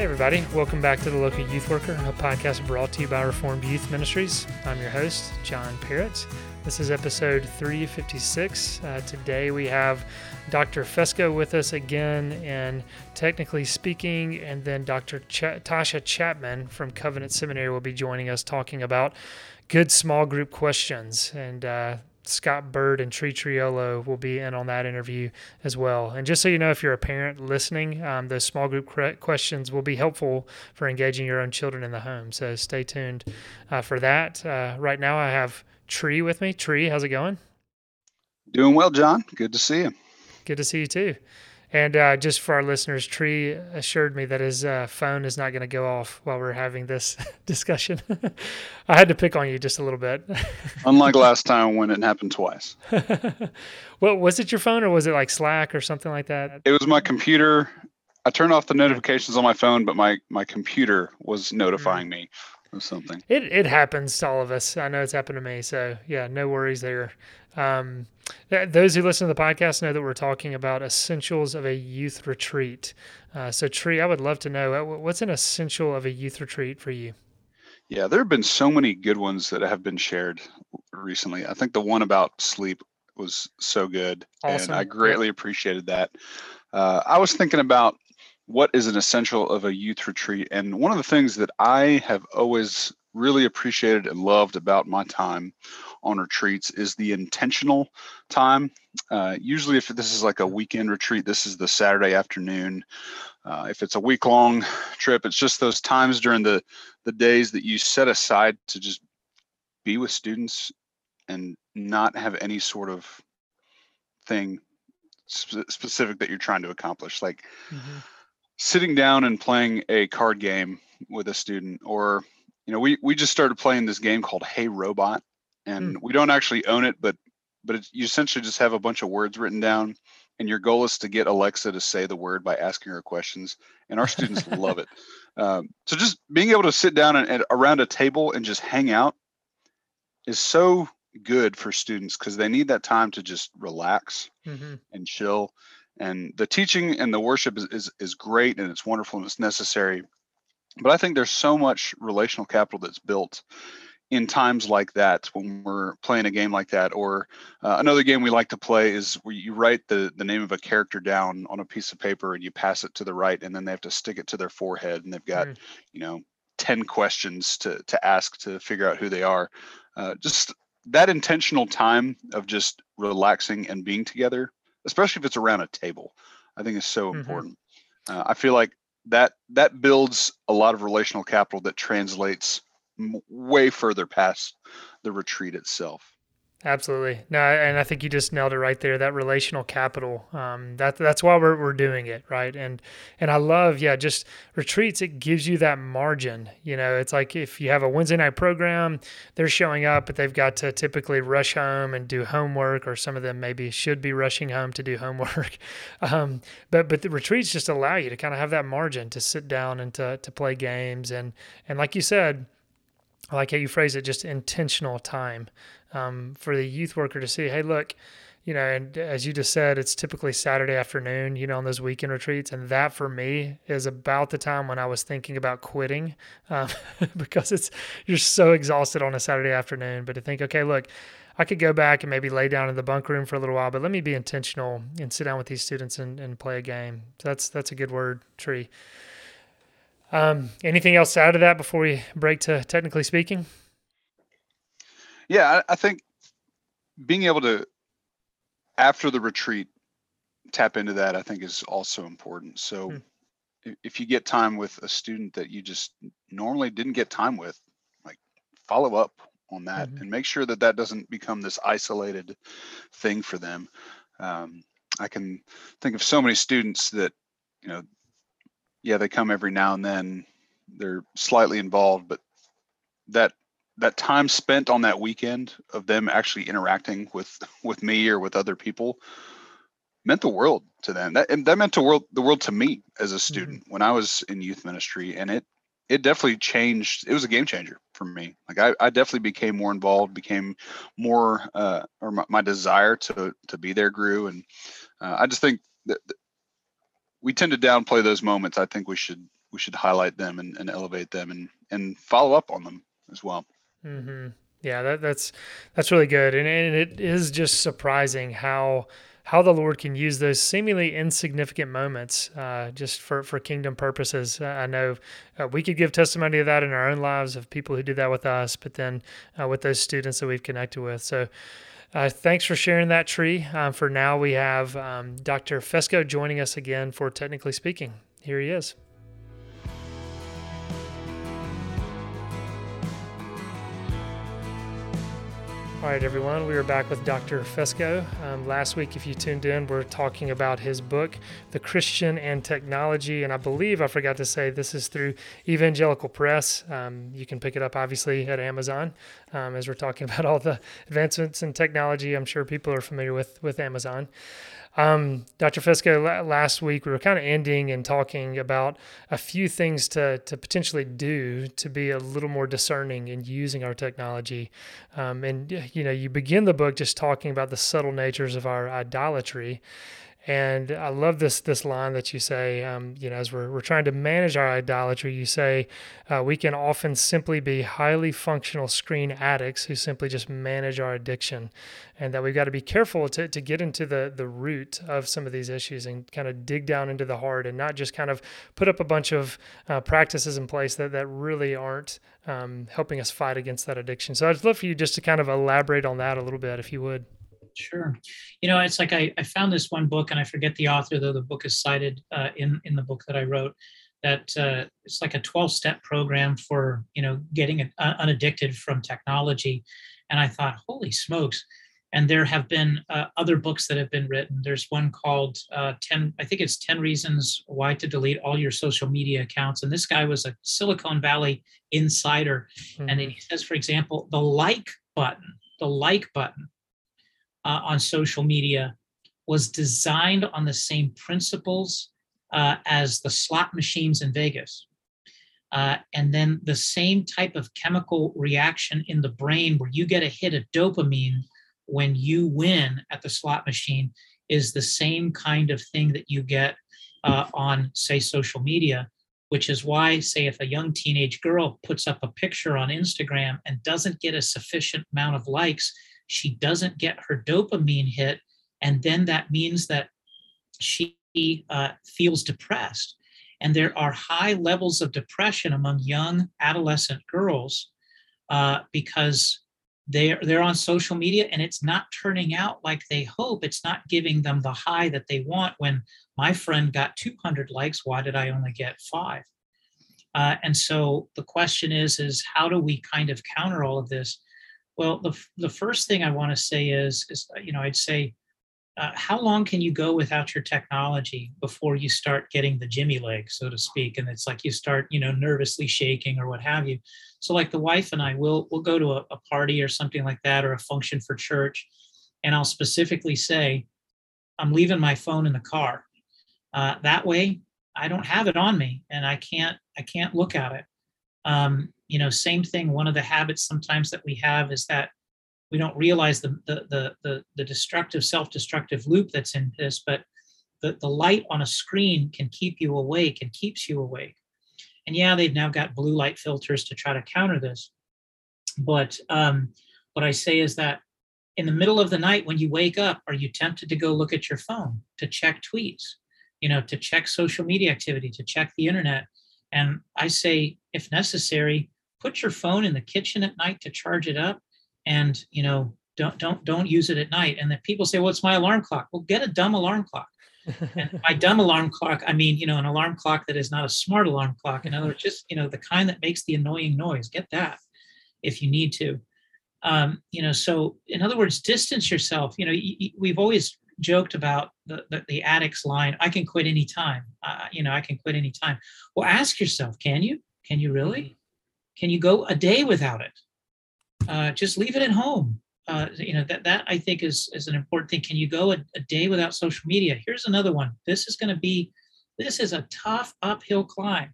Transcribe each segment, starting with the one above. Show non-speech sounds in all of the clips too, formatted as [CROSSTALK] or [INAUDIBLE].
Hey, everybody. Welcome back to the Local Youth Worker, a podcast brought to you by Reformed Youth Ministries. I'm your host, John Parrott. This is episode 356. Uh, today we have Dr. Fesko with us again, and technically speaking, and then Dr. Ch- Tasha Chapman from Covenant Seminary will be joining us talking about good small group questions. And uh, Scott Bird and Tree Triolo will be in on that interview as well. And just so you know, if you're a parent listening, um, those small group questions will be helpful for engaging your own children in the home. So stay tuned uh, for that. Uh, right now, I have Tree with me. Tree, how's it going? Doing well, John. Good to see you. Good to see you too. And uh, just for our listeners, Tree assured me that his uh, phone is not going to go off while we're having this [LAUGHS] discussion. [LAUGHS] I had to pick on you just a little bit. [LAUGHS] Unlike last time when it happened twice. well, was it your phone or was it like Slack or something like that? It was my computer. I turned off the notifications on my phone, but my, my computer was notifying mm. me of something. It, it happens to all of us. I know it's happened to me. So, yeah, no worries there. Um, those who listen to the podcast know that we're talking about essentials of a youth retreat. Uh, so, Tree, I would love to know uh, what's an essential of a youth retreat for you? Yeah, there have been so many good ones that have been shared recently. I think the one about sleep was so good, awesome. and I greatly appreciated that. Uh, I was thinking about what is an essential of a youth retreat, and one of the things that I have always really appreciated and loved about my time on retreats is the intentional time. Uh, usually, if this is like a weekend retreat, this is the Saturday afternoon. Uh, if it's a week long trip, it's just those times during the, the days that you set aside to just be with students and not have any sort of thing sp- specific that you're trying to accomplish. Like mm-hmm. sitting down and playing a card game with a student or you know we we just started playing this game called hey robot and mm. we don't actually own it, but but you essentially just have a bunch of words written down, and your goal is to get Alexa to say the word by asking her questions, and our students [LAUGHS] love it. Um, so just being able to sit down and, and, around a table and just hang out is so good for students because they need that time to just relax mm-hmm. and chill. And the teaching and the worship is, is is great and it's wonderful and it's necessary. But I think there's so much relational capital that's built in times like that when we're playing a game like that or uh, another game we like to play is where you write the, the name of a character down on a piece of paper and you pass it to the right and then they have to stick it to their forehead and they've got mm. you know 10 questions to, to ask to figure out who they are uh, just that intentional time of just relaxing and being together especially if it's around a table i think is so mm-hmm. important uh, i feel like that that builds a lot of relational capital that translates way further past the retreat itself. Absolutely. No, and I think you just nailed it right there. That relational capital. Um, that that's why we're we're doing it, right? And and I love, yeah, just retreats. It gives you that margin. You know, it's like if you have a Wednesday night program, they're showing up, but they've got to typically rush home and do homework, or some of them maybe should be rushing home to do homework. [LAUGHS] Um, but but the retreats just allow you to kind of have that margin to sit down and to to play games and and like you said I like how you phrase it, just intentional time um, for the youth worker to see, hey, look, you know, and as you just said, it's typically Saturday afternoon, you know, on those weekend retreats. And that for me is about the time when I was thinking about quitting [LAUGHS] um, because it's, you're so exhausted on a Saturday afternoon. But to think, okay, look, I could go back and maybe lay down in the bunk room for a little while, but let me be intentional and sit down with these students and, and play a game. So that's, that's a good word, Tree. Um, anything else out of that before we break to technically speaking? Yeah, I, I think being able to, after the retreat, tap into that, I think is also important. So hmm. if you get time with a student that you just normally didn't get time with, like follow up on that mm-hmm. and make sure that that doesn't become this isolated thing for them. Um, I can think of so many students that, you know, yeah, they come every now and then, they're slightly involved, but that that time spent on that weekend of them actually interacting with [LAUGHS] with me or with other people meant the world to them. That that meant the world the world to me as a mm-hmm. student mm-hmm. when I was in youth ministry, and it it definitely changed. It was a game changer for me. Like I, I definitely became more involved, became more, uh, or my, my desire to to be there grew, and uh, I just think that, that we tend to downplay those moments. I think we should we should highlight them and, and elevate them and and follow up on them as well. Mm-hmm. Yeah, that, that's that's really good, and, and it is just surprising how how the Lord can use those seemingly insignificant moments uh, just for, for kingdom purposes. I know uh, we could give testimony of that in our own lives of people who did that with us, but then uh, with those students that we've connected with. So uh, thanks for sharing that tree. Um, for now, we have um, Dr. Fesko joining us again for Technically Speaking. Here he is. All right, everyone, we are back with Dr. Fesko. Um, last week, if you tuned in, we're talking about his book, The Christian and Technology. And I believe I forgot to say this is through Evangelical Press. Um, you can pick it up, obviously, at Amazon. Um, as we're talking [LAUGHS] about all the advancements in technology, I'm sure people are familiar with, with Amazon. Um, Dr. Fesko, last week we were kind of ending and talking about a few things to, to potentially do to be a little more discerning in using our technology. Um, and, you know, you begin the book just talking about the subtle natures of our idolatry. And I love this this line that you say, um, you know, as we're, we're trying to manage our idolatry, you say uh, we can often simply be highly functional screen addicts who simply just manage our addiction, and that we've got to be careful to, to get into the the root of some of these issues and kind of dig down into the heart and not just kind of put up a bunch of uh, practices in place that that really aren't um, helping us fight against that addiction. So I'd love for you just to kind of elaborate on that a little bit, if you would. Sure. You know, it's like I, I found this one book, and I forget the author, though the book is cited uh, in in the book that I wrote. That uh, it's like a 12 step program for you know getting unaddicted from technology, and I thought, holy smokes! And there have been uh, other books that have been written. There's one called uh, 10, I think it's 10 Reasons Why to Delete All Your Social Media Accounts. And this guy was a Silicon Valley insider. Mm-hmm. And he says, for example, the like button, the like button uh, on social media was designed on the same principles uh, as the slot machines in Vegas. Uh, and then the same type of chemical reaction in the brain where you get a hit of dopamine when you win at the slot machine is the same kind of thing that you get uh, on, say, social media, which is why, say, if a young teenage girl puts up a picture on Instagram and doesn't get a sufficient amount of likes, she doesn't get her dopamine hit. And then that means that she uh, feels depressed. And there are high levels of depression among young adolescent girls uh, because they're they're on social media and it's not turning out like they hope it's not giving them the high that they want when my friend got 200 likes why did i only get five uh, and so the question is is how do we kind of counter all of this well, the, the first thing I want to say is, is uh, you know, I'd say, uh, how long can you go without your technology before you start getting the jimmy leg, so to speak? And it's like you start, you know, nervously shaking or what have you. So, like the wife and I, will we'll go to a, a party or something like that, or a function for church, and I'll specifically say, I'm leaving my phone in the car. Uh, that way, I don't have it on me, and I can't I can't look at it. Um, you know same thing one of the habits sometimes that we have is that we don't realize the the the the, the destructive self-destructive loop that's in this but the, the light on a screen can keep you awake and keeps you awake. And yeah they've now got blue light filters to try to counter this. But um, what i say is that in the middle of the night when you wake up are you tempted to go look at your phone to check tweets you know to check social media activity to check the internet? And i say if necessary put your phone in the kitchen at night to charge it up and you know don't don't don't use it at night. And then people say well it's my alarm clock? Well get a dumb alarm clock. And [LAUGHS] by dumb alarm clock i mean you know an alarm clock that is not a smart alarm clock. In other words just you know the kind that makes the annoying noise. Get that if you need to. Um, you know so in other words distance yourself. You know y- y- we've always joked about the, the, the addict's line i can quit anytime. Uh, you know i can quit anytime. Well ask yourself can you? Can you really? Can you go a day without it? Uh, just leave it at home. Uh, you know that that I think is is an important thing. Can you go a, a day without social media? Here's another one. This is going to be this is a tough uphill climb.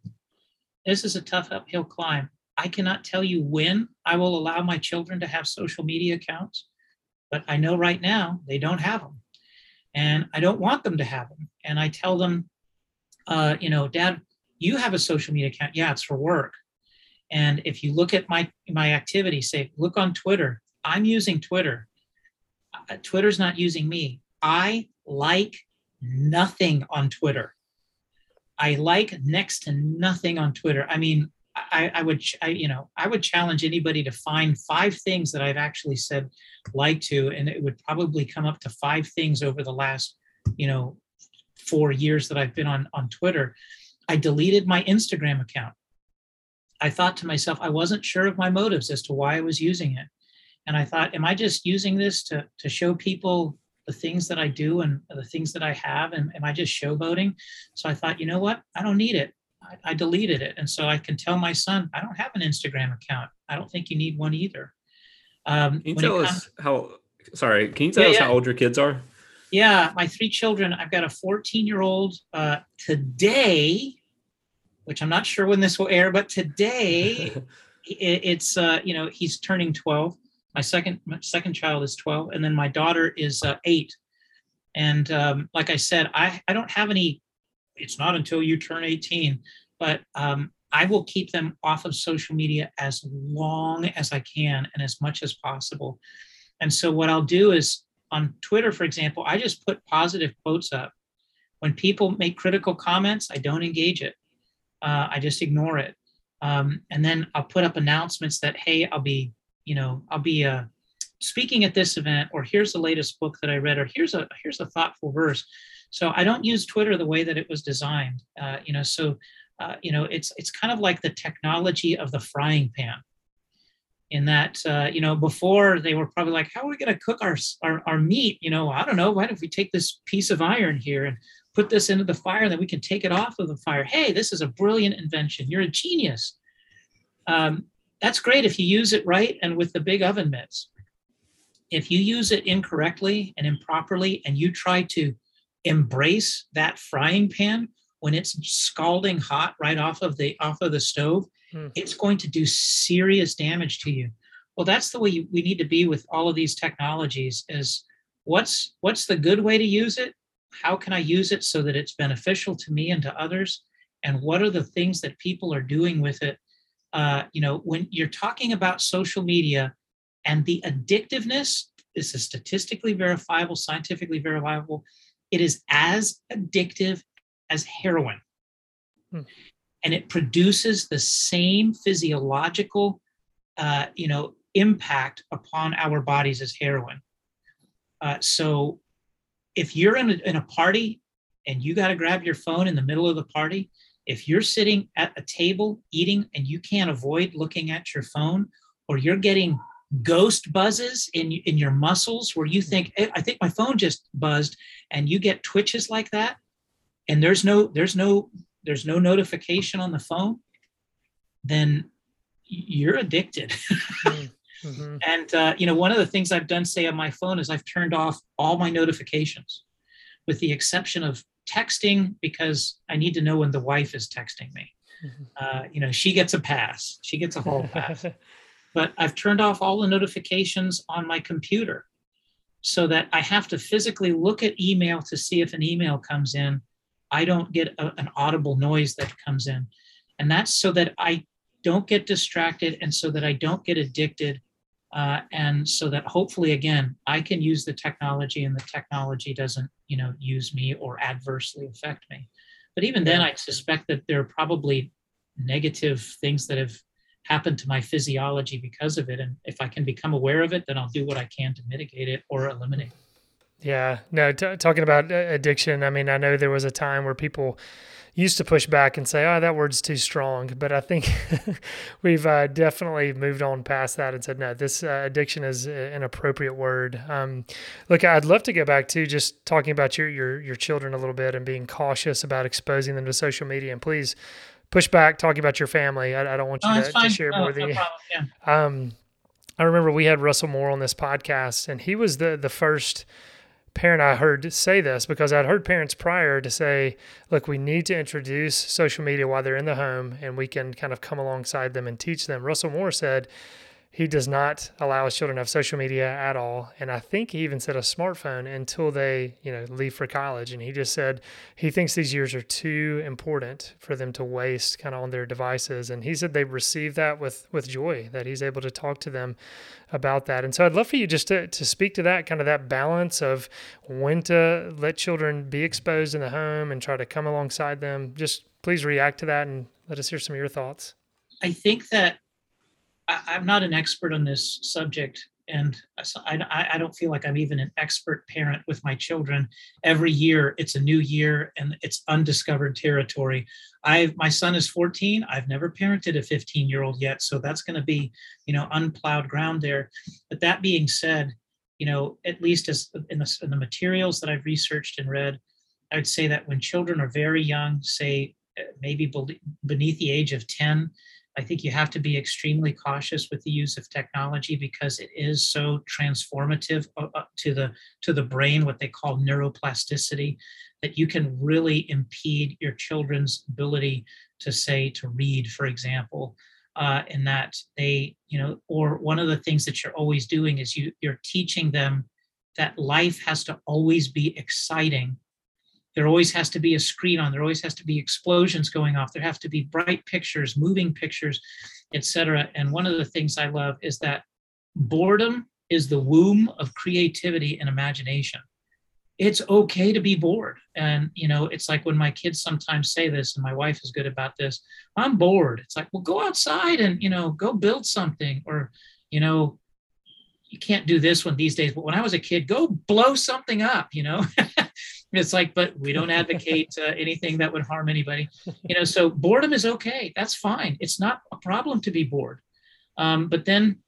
This is a tough uphill climb. I cannot tell you when I will allow my children to have social media accounts, but I know right now they don't have them. And I don't want them to have them. And I tell them, uh, you know, Dad, you have a social media account. Yeah, it's for work. And if you look at my my activity, say, look on Twitter. I'm using Twitter. Uh, Twitter's not using me. I like nothing on Twitter. I like next to nothing on Twitter. I mean, I, I would, I, you know, I would challenge anybody to find five things that I've actually said like to, and it would probably come up to five things over the last, you know, four years that I've been on on Twitter. I deleted my Instagram account. I thought to myself, I wasn't sure of my motives as to why I was using it, and I thought, am I just using this to to show people the things that I do and the things that I have, and am I just showboating? So I thought, you know what, I don't need it. I, I deleted it. And so I can tell my son, I don't have an Instagram account. I don't think you need one either. Um, can you tell us comes, how, sorry, can you tell yeah, us yeah. how old your kids are? Yeah, my three children, I've got a 14 year old uh, today, which I'm not sure when this will air, but today [LAUGHS] it, it's, uh, you know, he's turning 12. My second, my second child is 12. And then my daughter is uh, eight. And um, like I said, I, I don't have any it's not until you turn 18 but um, i will keep them off of social media as long as i can and as much as possible and so what i'll do is on twitter for example i just put positive quotes up when people make critical comments i don't engage it uh, i just ignore it um, and then i'll put up announcements that hey i'll be you know i'll be uh, speaking at this event or here's the latest book that i read or here's a here's a thoughtful verse so I don't use Twitter the way that it was designed. Uh, you know, so uh, you know, it's it's kind of like the technology of the frying pan. In that, uh, you know, before they were probably like, "How are we going to cook our, our our meat?" You know, I don't know. Why don't we take this piece of iron here and put this into the fire, and then we can take it off of the fire? Hey, this is a brilliant invention. You're a genius. Um, that's great if you use it right and with the big oven mitts. If you use it incorrectly and improperly, and you try to embrace that frying pan when it's scalding hot right off of the off of the stove hmm. it's going to do serious damage to you well that's the way you, we need to be with all of these technologies is what's what's the good way to use it how can i use it so that it's beneficial to me and to others and what are the things that people are doing with it uh, you know when you're talking about social media and the addictiveness this is statistically verifiable scientifically verifiable it is as addictive as heroin. Hmm. And it produces the same physiological, uh, you know, impact upon our bodies as heroin. Uh, so if you're in a, in a party and you got to grab your phone in the middle of the party, if you're sitting at a table eating and you can't avoid looking at your phone, or you're getting ghost buzzes in in your muscles where you think i think my phone just buzzed and you get twitches like that and there's no there's no there's no notification on the phone then you're addicted [LAUGHS] hmm. Mm-hmm. and uh, you know one of the things i've done say on my phone is i've turned off all my notifications with the exception of texting because i need to know when the wife is texting me mm-hmm. uh, you know she gets a pass she gets a whole pass [LAUGHS] but I've turned off all the notifications on my computer so that I have to physically look at email to see if an email comes in. I don't get a, an audible noise that comes in. And that's so that I don't get distracted and so that I don't get addicted. Uh, and so that hopefully, again, I can use the technology and the technology doesn't, you know, use me or adversely affect me. But even then, I suspect that there are probably negative things that have happened to my physiology because of it. And if I can become aware of it, then I'll do what I can to mitigate it or eliminate. Yeah, no, t- talking about addiction, I mean, I know there was a time where people used to push back and say, oh, that word's too strong. But I think [LAUGHS] we've uh, definitely moved on past that and said, no, this uh, addiction is an appropriate word. Um, look, I'd love to go back to just talking about your, your, your children a little bit and being cautious about exposing them to social media. And please push back talking about your family. I, I don't want you oh, to, to, share oh, more than no you. Yeah. [LAUGHS] Um, I remember we had Russell Moore on this podcast, and he was the the first parent I heard say this because I'd heard parents prior to say, look, we need to introduce social media while they're in the home and we can kind of come alongside them and teach them. Russell Moore said, he does not allow his children to have social media at all. And i think he even said a smartphone until they you know leave for college. And he just said he thinks these years are too important for them to waste kind of on their devices. And he said they receive that with with joy that he's able to talk to them about that. And so i'd love for you just to, to speak to that kind of that balance of when to let children be exposed in the home and try to come alongside them. Just please react to that and let us hear some of your thoughts. I think that I, am not an expert on this subject, and I, I don't feel like I'm even an expert parent with my children. Every year, it's a new year, and it's undiscovered territory. I my son is 14. I've never parented a 15 year old yet, so that's going to be, you know, unplowed ground there. But that being said, you know, at least as in the, in the materials that I've researched and read, I would say that when children are very young, say uh, maybe beneath the age of 10 I think you have to be extremely cautious with the use of technology because it is so transformative uh, uh, to the to the brain, what they call neuroplasticity, that you can really impede your children's ability to say to read, for example, uh, in that they, you know, or one of the things that you're always doing is you you're teaching them that life has to always be exciting there always has to be a screen on. There always has to be explosions going off. There have to be bright pictures moving pictures etc and one of the things i love is that boredom is the womb of creativity and imagination. It's okay to be bored. And you know it's like when my kids sometimes say this and my wife is good about this i'm bored. It's like well go outside and you know go build something or you know you can't do this one these days. But when i was a kid go blow something up you know [LAUGHS] it's like but we don't advocate uh, anything that would harm anybody. You know so boredom is okay. That's fine. It's not a problem to be bored. Um, but then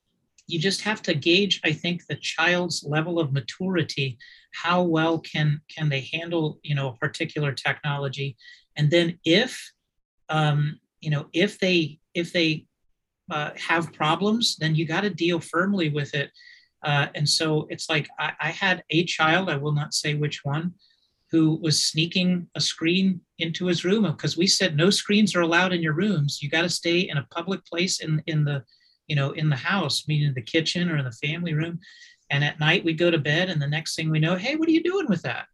you just have to gauge i think the child's level of maturity. How well can can they handle you know a particular technology? And then if um, you know if they if they uh, have problems then you got to deal firmly with it. Uh, and so it's like I, I, had a child i will not say which one who was sneaking a screen into his room because we said no screens are allowed in your rooms. You got to stay in a public place in in the you know in the house, meaning the kitchen or in the family room. And at night we go to bed, and the next thing we know, hey, what are you doing with that?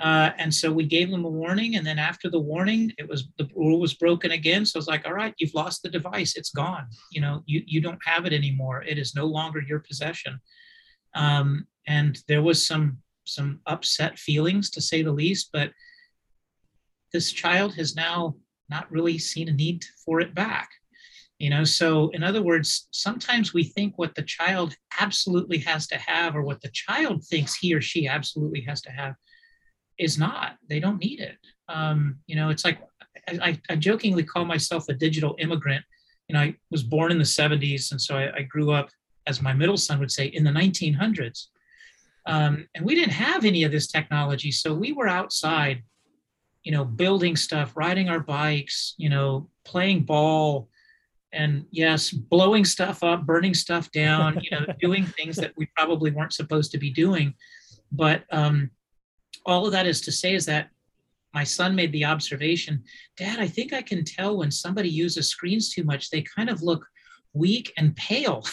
Uh, and so we gave them a warning, and then after the warning, it was the rule was broken again. So I was like, all right, you've lost the device; it's gone. You know, you you don't have it anymore. It is no longer your possession. Um, and there was some some upset feelings to say the least, but this child has now not really seen a need for it back. You know, so in other words, sometimes we think what the child absolutely has to have or what the child thinks he or she absolutely has to have is not. They don't need it. Um, you know, it's like I, I, jokingly call myself a digital immigrant. You know, I was born in the 70s, and so I, I grew up, as my middle son would say, in the 1900s. Um, and we didn't have any of this technology. So we were outside, you know, building stuff, riding our bikes, you know, playing ball, and yes, blowing stuff up, burning stuff down, you know, [LAUGHS] doing things that we probably weren't supposed to be doing. But um, all of that is to say is that my son made the observation Dad, I think I can tell when somebody uses screens too much, they kind of look weak and pale,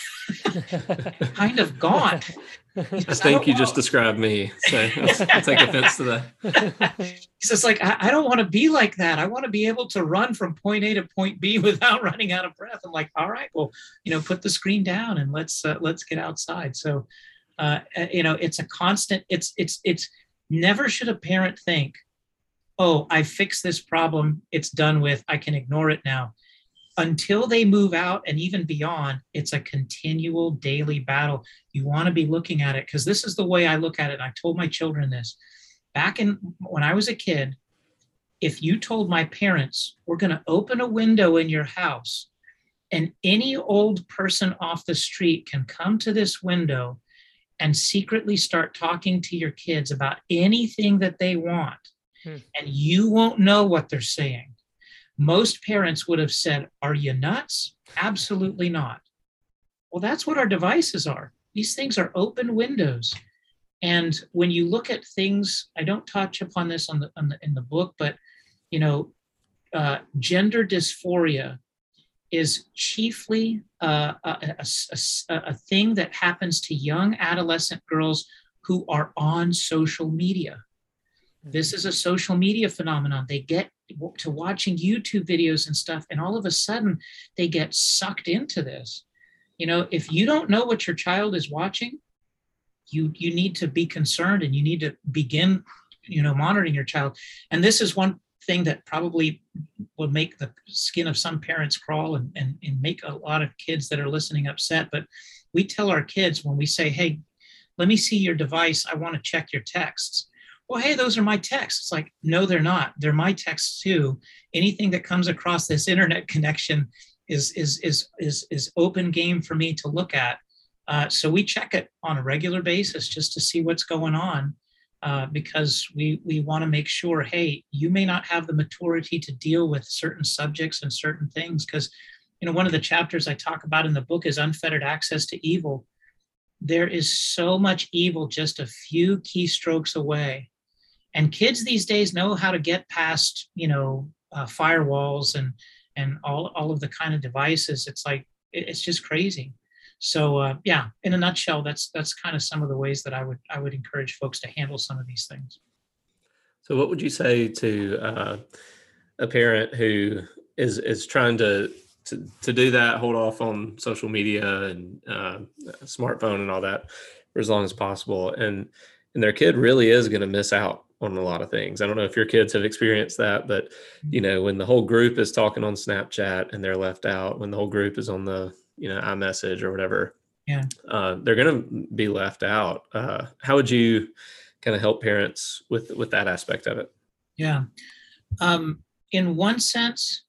[LAUGHS] kind of gaunt. I think you know. just described me. So I [LAUGHS] take offense to that. He says, like, I, I don't want to be like that. I want to be able to run from point A to point B [LAUGHS] without running out of breath. I'm like, all right, well, you know, put the screen down and let's uh, let's get outside. So, uh you know, it's a constant. It's it's it's never should a parent think, oh, I fixed this problem. It's done with. I can ignore it now until they move out and even beyond, it's a continual daily battle. You want to be looking at it because this is the way I look at it. I told my children this back in when I was a kid. If you told my parents, we're going to open a window in your house and any old person off the street can come to this window and secretly start talking to your kids about anything that they want, hmm. and you won't know what they're saying most parents would have said, Are you nuts? Absolutely not. Well, that's what our devices are. These things are open windows. And when you look at things, I don't touch upon this on the, on the in the book, but you know, uh, gender dysphoria is chiefly uh, a, a, a, a thing that happens to young adolescent girls who are on social media. This is a social media phenomenon. They get to watching YouTube videos and stuff, and all of a sudden they get sucked into this. You know, if you don't know what your child is watching, you you need to be concerned and you need to begin, you know, monitoring your child. And this is one thing that probably will make the skin of some parents crawl and, and, and make a lot of kids that are listening upset. But we tell our kids when we say, hey, let me see your device, I want to check your texts well, hey, those are my texts. It's like, no, they're not. They're my texts too. Anything that comes across this internet connection is is is is is open game for me to look at. Uh, so we check it on a regular basis just to see what's going on, uh, because we we want to make sure, hey, you may not have the maturity to deal with certain subjects and certain things, because you know one of the chapters I talk about in the book is unfettered access to evil. There is so much evil just a few keystrokes away and kids these days know how to get past you know uh, firewalls and and all all of the kind of devices. It's like it's just crazy. So uh, yeah in a nutshell that's that's kind of some of the ways that i would i would encourage folks to handle some of these things. So what would you say to uh, a parent who is is trying to to, to do that hold off on social media and uh, smartphone and all that for as long as possible and and their kid really is going to miss out on a lot of things. I don't know if your kids have experienced that, but you know, when the whole group is talking on Snapchat and they're left out, when the whole group is on the, you know, iMessage or whatever, yeah, uh, they're going to be left out. Uh, how would you kind of help parents with with that aspect of it? Yeah, um, in one sense,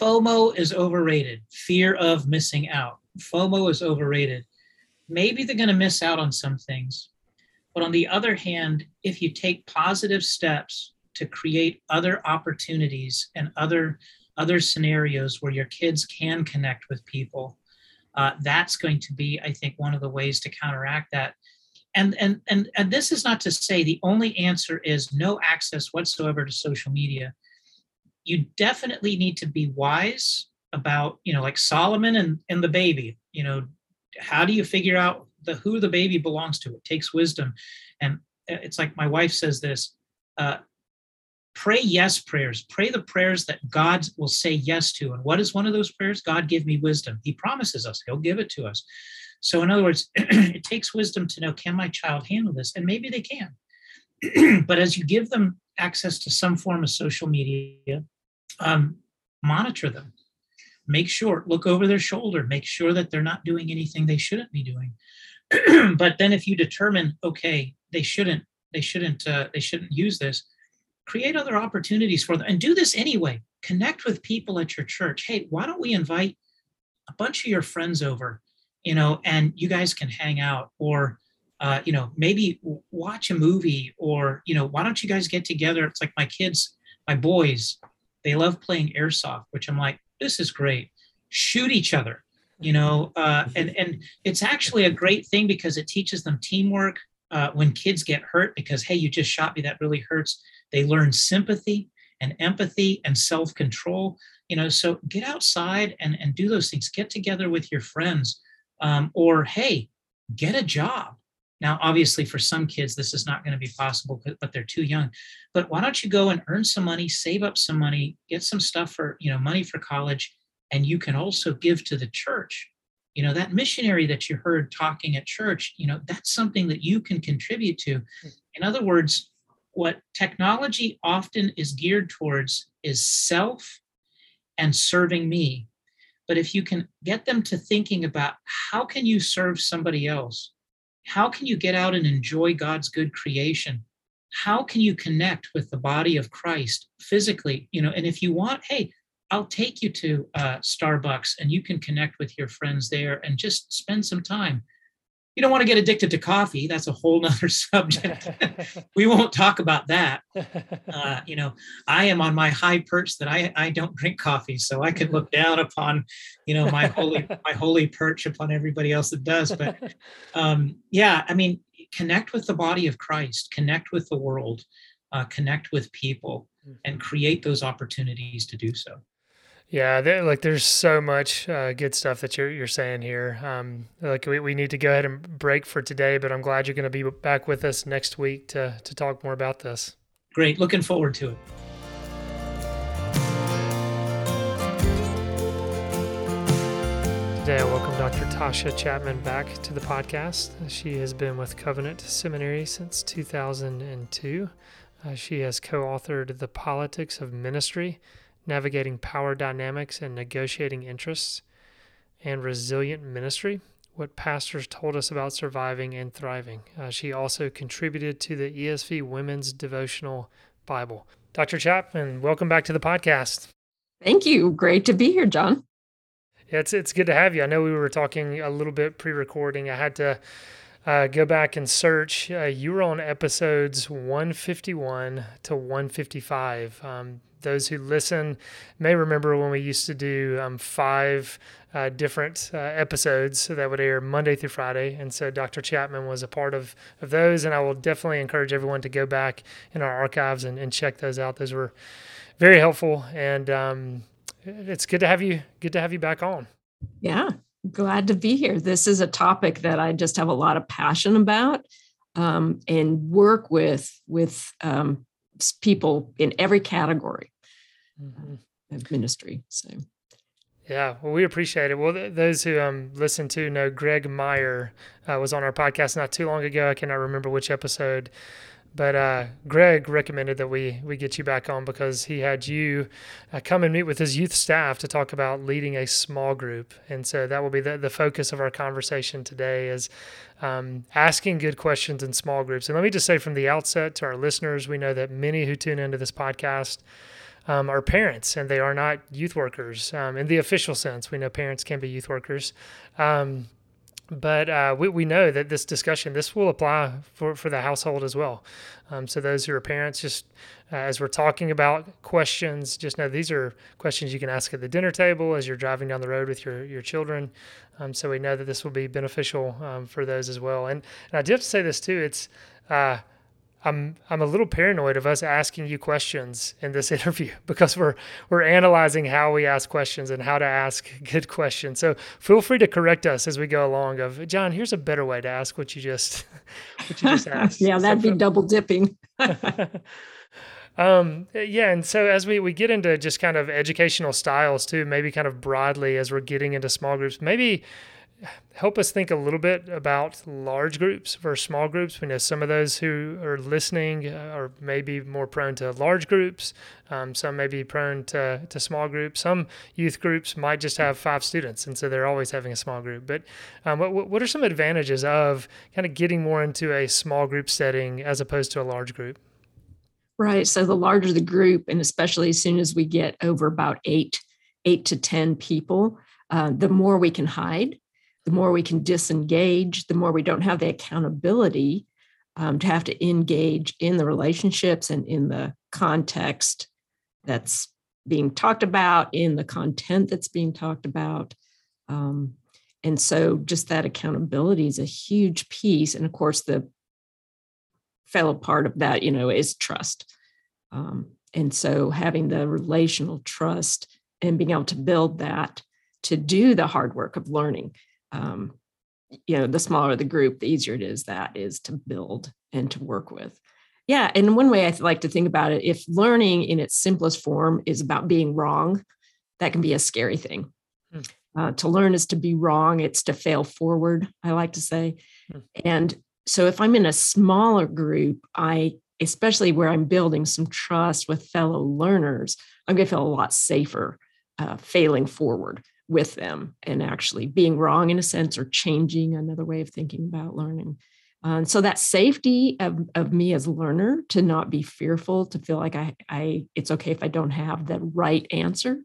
FOMO is overrated. Fear of missing out. FOMO is overrated. Maybe they're going to miss out on some things, but on the other hand, if you take positive steps to create other opportunities and other other scenarios where your kids can connect with people, uh, that's going to be, I think, one of the ways to counteract that. And, and and and this is not to say the only answer is no access whatsoever to social media. You definitely need to be wise about, you know, like Solomon and, and the baby. You know, how do you figure out the who the baby belongs to. It takes wisdom, and uh, it's like my wife says this: uh, pray yes prayers. Pray the prayers that God will say yes to. And what is one of those prayers? God give me wisdom. He promises us; He'll give it to us. So, in other words, [CLEARS THROAT] it takes wisdom to know: can my child handle this? And maybe they can. [CLEARS THROAT] but as you give them access to some form of social media, um, monitor them make sure look over their shoulder make sure that they're not doing anything they shouldn't be doing [CLEARS THROAT] but then if you determine okay they shouldn't they shouldn't uh, they shouldn't use this create other opportunities for them and do this anyway. Connect with people at your church. Hey why don't we invite a bunch of your friends over you know and you guys can hang out or uh, you know maybe watch a movie or you know why don't you guys get together? It's like my kids my boys they love playing airsoft which i'm like this is great. Shoot each other you know uh, and and it's actually a great thing because it teaches them teamwork uh, when kids get hurt because hey you just shot me that really hurts. They learn sympathy and empathy and self-control you know so get outside and and do those things. Get together with your friends um, or hey get a job. Now obviously for some kids this is not going to be possible but they're too young. But why don't you go and earn some money save up some money get some stuff for you know money for college and you can also give to the church. You know that missionary that you heard talking at church you know that's something that you can contribute to. Hmm. in other words what technology often is geared towards is self and serving me. But if you can get them to thinking about how can you serve somebody else? How can you get out and enjoy god's good creation? How can you connect with the body of christ physically? You know and if you want hey I'll take you to uh, Starbucks and you can connect with your friends there and just spend some time. you don't want to get addicted to coffee. That's a whole nother [LAUGHS] subject. [LAUGHS] we won't talk about that. Uh, you know, I am on my high perch that I, I don't drink coffee, so I can look down upon, you know, my holy my holy perch upon everybody else that does. But um, yeah, I mean, connect with the body of Christ, connect with the world, uh, connect with people, and mm-hmm. create those opportunities to do so. Yeah, like there's so much uh, good stuff that you're you're saying here. Um, like we, we need to go ahead and break for today, but I'm glad you're going to be back with us next week to to talk more about this. Great, looking forward to it. Today, I welcome Dr. Tasha Chapman back to the podcast. She has been with Covenant Seminary since 2002. Uh, she has co authored The Politics of Ministry navigating power dynamics and negotiating interests, and resilient ministry, what pastors told us about surviving and thriving. Uh, she also contributed to the ESV Women's Devotional Bible. Dr. Chapman, welcome back to the podcast. Thank you. Great to be here, John. Yeah, it's it's good to have you. I know we were talking a little bit pre-recording. I had to uh, go back and search. Uh, you were on episodes 151 to 155. Um, those who listen may remember when we used to do um, five uh, different uh, episodes that would air Monday through Friday. And so Dr. Chapman was a part of, of those. And I will definitely encourage everyone to go back in our archives and, and check those out. Those were very helpful. And um, it's good to have you, good to have you back on. Yeah, glad to be here. This is a topic that I just have a lot of passion about um, and work with, with um, people in every category mm-hmm. of ministry. So, yeah, well, we appreciate it. Well, th- those who um, listen to know Greg Meyer uh, was on our podcast not too long ago. I cannot remember which episode, but uh, Greg recommended that we we get you back on because he had you uh, come and meet with his youth staff to talk about leading a small group, and so that will be the, the focus of our conversation today is um, asking good questions in small groups. And let me just say from the outset to our listeners, we know that many who tune into this podcast. Um, are parents and they are not youth workers um, in the official sense. We know parents can be youth workers. Um, but uh, we, we know that this discussion this will apply for, for the household as well. Um, so those who are parents just uh, as we're talking about questions just know these are questions you can ask at the dinner table as you're driving down the road with your, your children. Um, so we know that this will be beneficial um, for those as well. And, and i do have to say this too it's uh, I'm I'm a little paranoid of us asking you questions in this [LAUGHS] interview because we're we're analyzing how we ask questions and how to ask [LAUGHS] good questions. So feel free to correct us as we go along. Of John, here's a better way to ask what you just [LAUGHS] what you just asked. yeah, that'd so, be double dipping. um, yeah, and so as we we get into just kind of educational styles too, maybe kind of broadly as we're getting into small groups, maybe help us think a little bit about large groups versus small groups. We know some of those who are listening uh, are maybe more prone to large groups. Um, some may be prone to, to small groups. Some youth groups might just have five students, and so they're always having a small group. But um, what, what are some advantages of kind of getting more into a small group setting as opposed to a large group? Right. So the larger the group, and especially as soon as we get over about eight, eight to 10 people, uh, the more we can hide the more we can disengage, the more we don't have the accountability um, to have to engage in the relationships and in the context that's being talked about, in the content that's being talked about. Um, and so, just that accountability is a huge piece. And of course, the fellow part of that, you know, is trust. Um, and so, having the relational trust and being able to build that to do the hard work of learning um, you know the smaller the group the easier it is that is to build and to work with yeah and one way i like to think about it if learning in its simplest form is about being wrong that can be a scary thing hmm. uh, to learn is to be wrong it's to fail forward i like to say hmm. and so if i'm in a smaller group i especially where i'm building some trust with fellow learners i'm going to feel a lot safer uh, failing forward with them and actually being wrong in a sense or changing another way of thinking about learning. Um, so that safety of, of me as a learner to not be fearful, to feel like I, I it's okay if I don't have the right answer,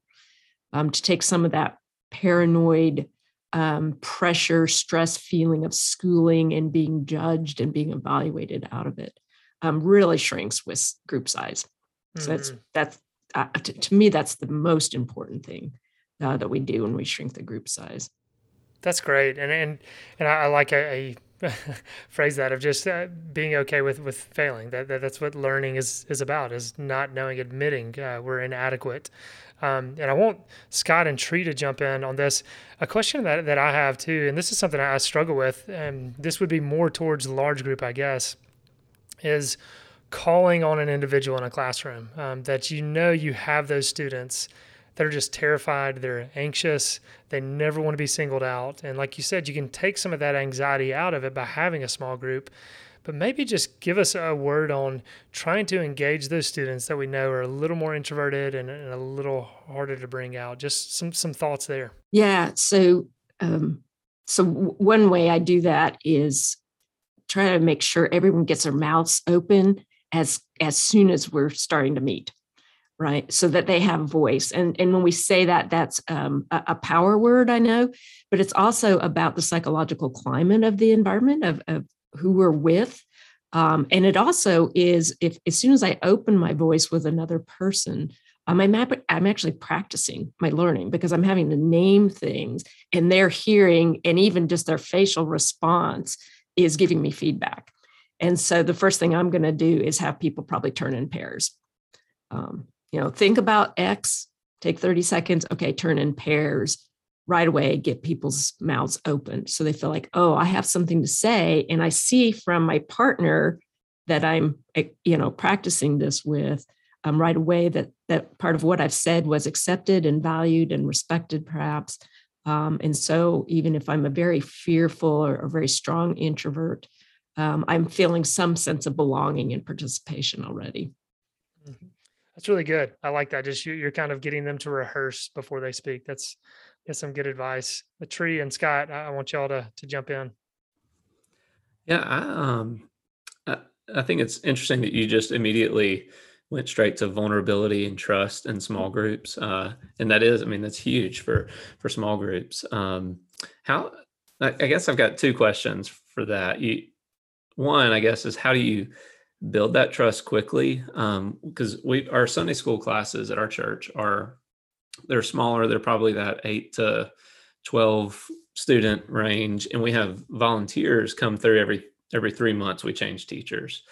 um, to take some of that paranoid um, pressure, stress feeling of schooling and being judged and being evaluated out of it um, really shrinks with group size. So mm-hmm. that's that's uh, to, to, me that's the most important thing uh, that we do when we shrink the group size. That's great, and and and I, like a, a [LAUGHS] phrase that of just uh, being okay with with failing. That, that that's what learning is is about. Is not knowing, admitting uh, we're inadequate. Um, and I want Scott and Tree to jump in on this. A question that, that I have too, and this is something I struggle with, and this would be more towards large group, I guess, is calling on an individual in a classroom um, that you know you have those students that are just terrified, they're anxious, they never want to be singled out. And like you said, you can take some of that anxiety out of it by having a small group but maybe just give us a word on trying to engage those students that we know are a little more introverted and, and a little harder to bring out. Just some some thoughts there. Yeah. So um, so one way I do that is try to make sure everyone gets their mouths open as as soon as we're starting to meet right so that they have voice and and when we say that that's um, a, a, power word i know but it's also about the psychological climate of the environment of, of who we're with. Um, and it also is if as soon as I open my voice with another person, um, I'm, I'm actually practicing my learning because I'm having to name things and they're hearing, and even just their facial response is giving me feedback. And so the first thing I'm going to do is have people probably turn in pairs. Um, you know, think about X, take 30 seconds. Okay, turn in pairs right away get people's mouths open so they feel like oh i have something to say and i see from my partner that i'm eh, you know practicing this with um, right away that that part of what i've said was accepted and valued and respected perhaps um, and so even if i'm a very fearful or a very strong introvert um, i'm feeling some sense of belonging and participation already. That's really good i like that just you're kind of getting them to rehearse before they speak that's get some good advice. The tree and Scott, I want y'all to to jump in. Yeah, I, um, I, I think it's interesting that you just immediately went straight to vulnerability and trust in small groups, uh, and that is, I mean, that's huge for for small groups. Um, how? I, I guess I've got two questions for that. You, one, I guess, is how do you build that trust quickly? Because um, we our Sunday school classes at our church are they're smaller. They're probably that eight to 12 student range. And we have volunteers come through every, every three months. We change teachers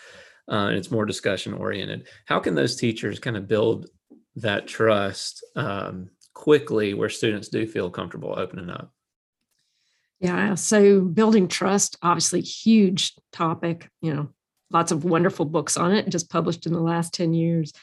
uh, and it's more discussion oriented. How can those teachers kind of build that trust um, quickly where students do feel comfortable opening up? Yeah, so building trust, obviously, huge topic. You know, lots of wonderful books on it, just published in the last 10 years.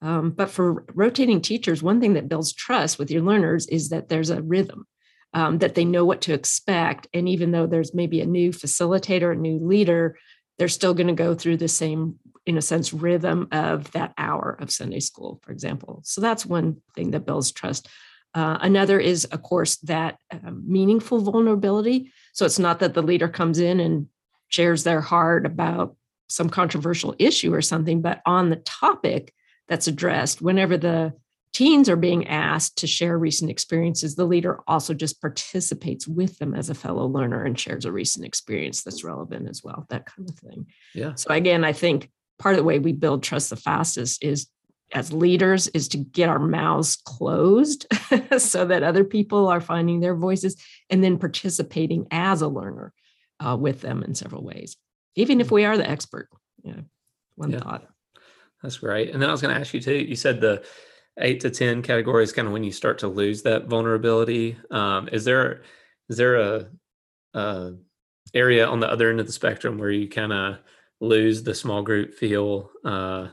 Um, but for rotating teachers, one thing that builds trust with your learners is that there's a rhythm, um, that they know what to expect. And even though there's maybe a new facilitator, a new leader, they're still going to go through the same, in a sense, rhythm of that hour of Sunday school, for example. So that's one thing that builds trust. Uh, another is, of course, that uh, meaningful vulnerability. So it's not that the leader comes in and shares their heart about some controversial issue or something, but on the topic, that's addressed. Whenever the teens are being asked to share recent experiences, the leader also just participates with them as a fellow learner and shares a recent experience that's relevant as well, that kind of thing. Yeah. So again, I think part of the way we build trust the fastest is as leaders is to get our mouths closed [LAUGHS] so that other people are finding their voices and then participating as a learner uh, with them in several ways even if mm. we are the expert yeah one yeah. thought that's great. And then I was going to ask you too. You said the eight to ten categories kind of when you start to lose that vulnerability. Um, is there is there a, a area on the other end of the spectrum where you kind of lose the small group feel? Uh,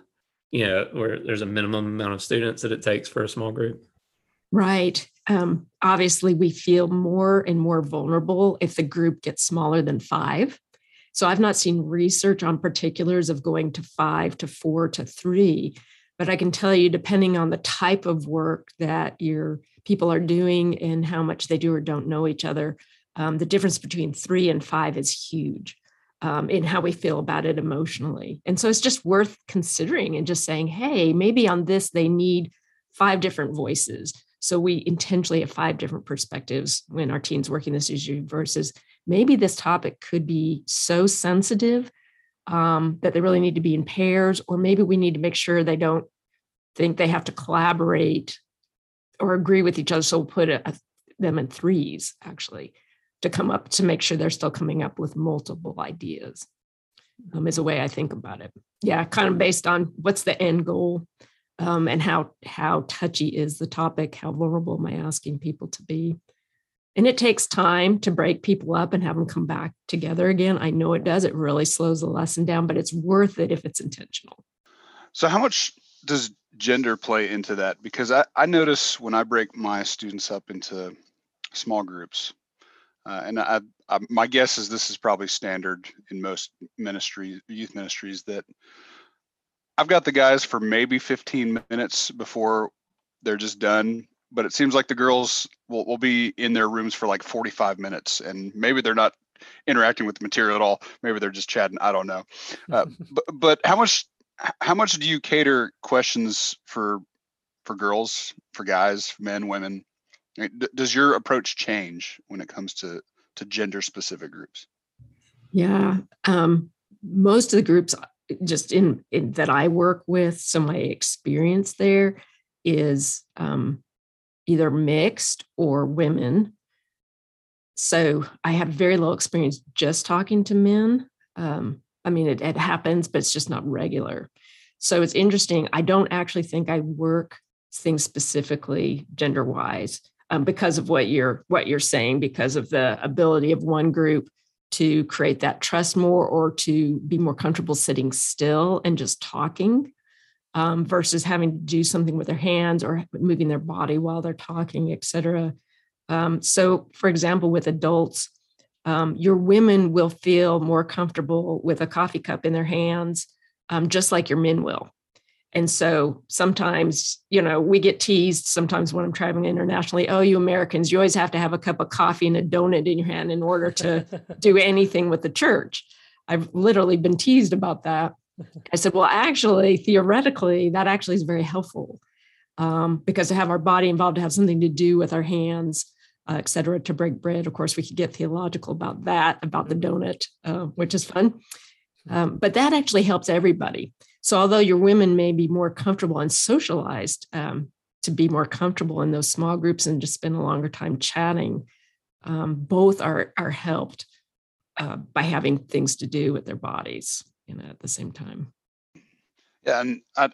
you know, where there's a minimum amount of students that it takes for a small group. Right. Um, obviously, we feel more and more vulnerable if the group gets smaller than five. So I've not seen research on particulars of going to five to four to three, but I can tell you, depending on the type of work that your people are doing and how much they do or don't know each other, um, the difference between three and five is huge um, in how we feel about it emotionally. And so it's just worth considering and just saying, hey, maybe on this they need five different voices So we intentionally have five different perspectives when our team's working this issue versus maybe this topic could be so sensitive um, that they really need to be in pairs, or maybe we need to make sure they don't think they have to collaborate or agree with each other. So we'll put a, a, them in threes actually to come up to make sure they're still coming up with multiple ideas. Um, is a way I think about it. Yeah, kind of based on what's the end goal um, and how how touchy is the topic, how vulnerable am I asking people to be? And it takes time to break people up and have them come back together again. I know it does. It really slows the lesson down, but it's worth it if it's intentional. So, how much does gender play into that? Because I, I notice when I break my students up into small groups, uh, and I, I, my guess is this is probably standard in most ministries, youth ministries, that I've got the guys for maybe 15 minutes before they're just done but it seems like the girls will, will be in their rooms for like 45 minutes and maybe they're not interacting with the material at all. Maybe they're just chatting. I don't know. Uh, [LAUGHS] but, but how much how much do you cater questions for for girls for guys men women? Does your approach change when it comes to to gender specific groups? Yeah um, most of the groups just in, in, that i work with so my experience there is um, either mixed or women. So I have very little experience just talking to men. Um, I mean, it, it happens, but it's just not regular. So it's interesting. I don't actually think I work things specifically gender wise um, because of what you're what you're saying, because of the ability of one group to create that trust more or to be more comfortable sitting still and just talking um, versus having to do something with their hands or moving their body while they're talking, et cetera. Um, so, for example, with adults, um, your women will feel more comfortable with a coffee cup in their hands, um, just like your men will. And so sometimes, you know, we get teased sometimes when I'm traveling internationally. Oh, you Americans, you always have to have a cup of coffee and a donut in your hand in order to [LAUGHS] do anything with the church. I've literally been teased about that. I said, well, actually, theoretically, that actually is very helpful um, because to have our body involved, to have something to do with our hands, uh, et cetera, to break bread. Of course, we could get theological about that, about the mm-hmm. donut, uh, which is fun. Um, but that actually helps everybody. So, although your women may be more comfortable and socialized um, to be more comfortable in those small groups and just spend a longer time chatting, um, both are, are helped uh, by having things to do with their bodies you at the same time. Yeah and i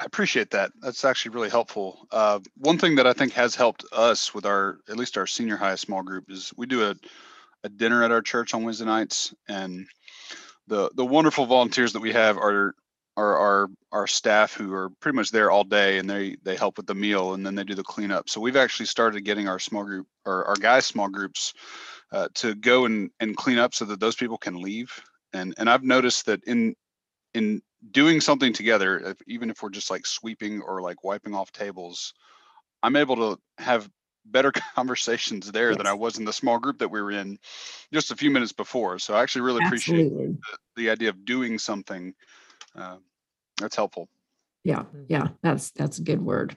i appreciate that. That's actually really helpful. Uh, one thing that i think has helped us with our at least our senior high small group is we do a, a dinner at our church on wednesday nights and the the wonderful volunteers that we have are are our our staff who are pretty much there all day and they they help with the meal and then they do the cleanup. So we've actually started getting our small group or our guys small groups uh, to go and and clean up so that those people can leave and and I've noticed that in in doing something together, if, even if we're just like sweeping or like wiping off tables, I'm able to have better [LAUGHS] conversations there yes. than I was in the small group that we were in just a few minutes before. So I actually really Absolutely. appreciate the, the, idea of doing something. Uh, that's helpful. Yeah, yeah, that's that's a good word.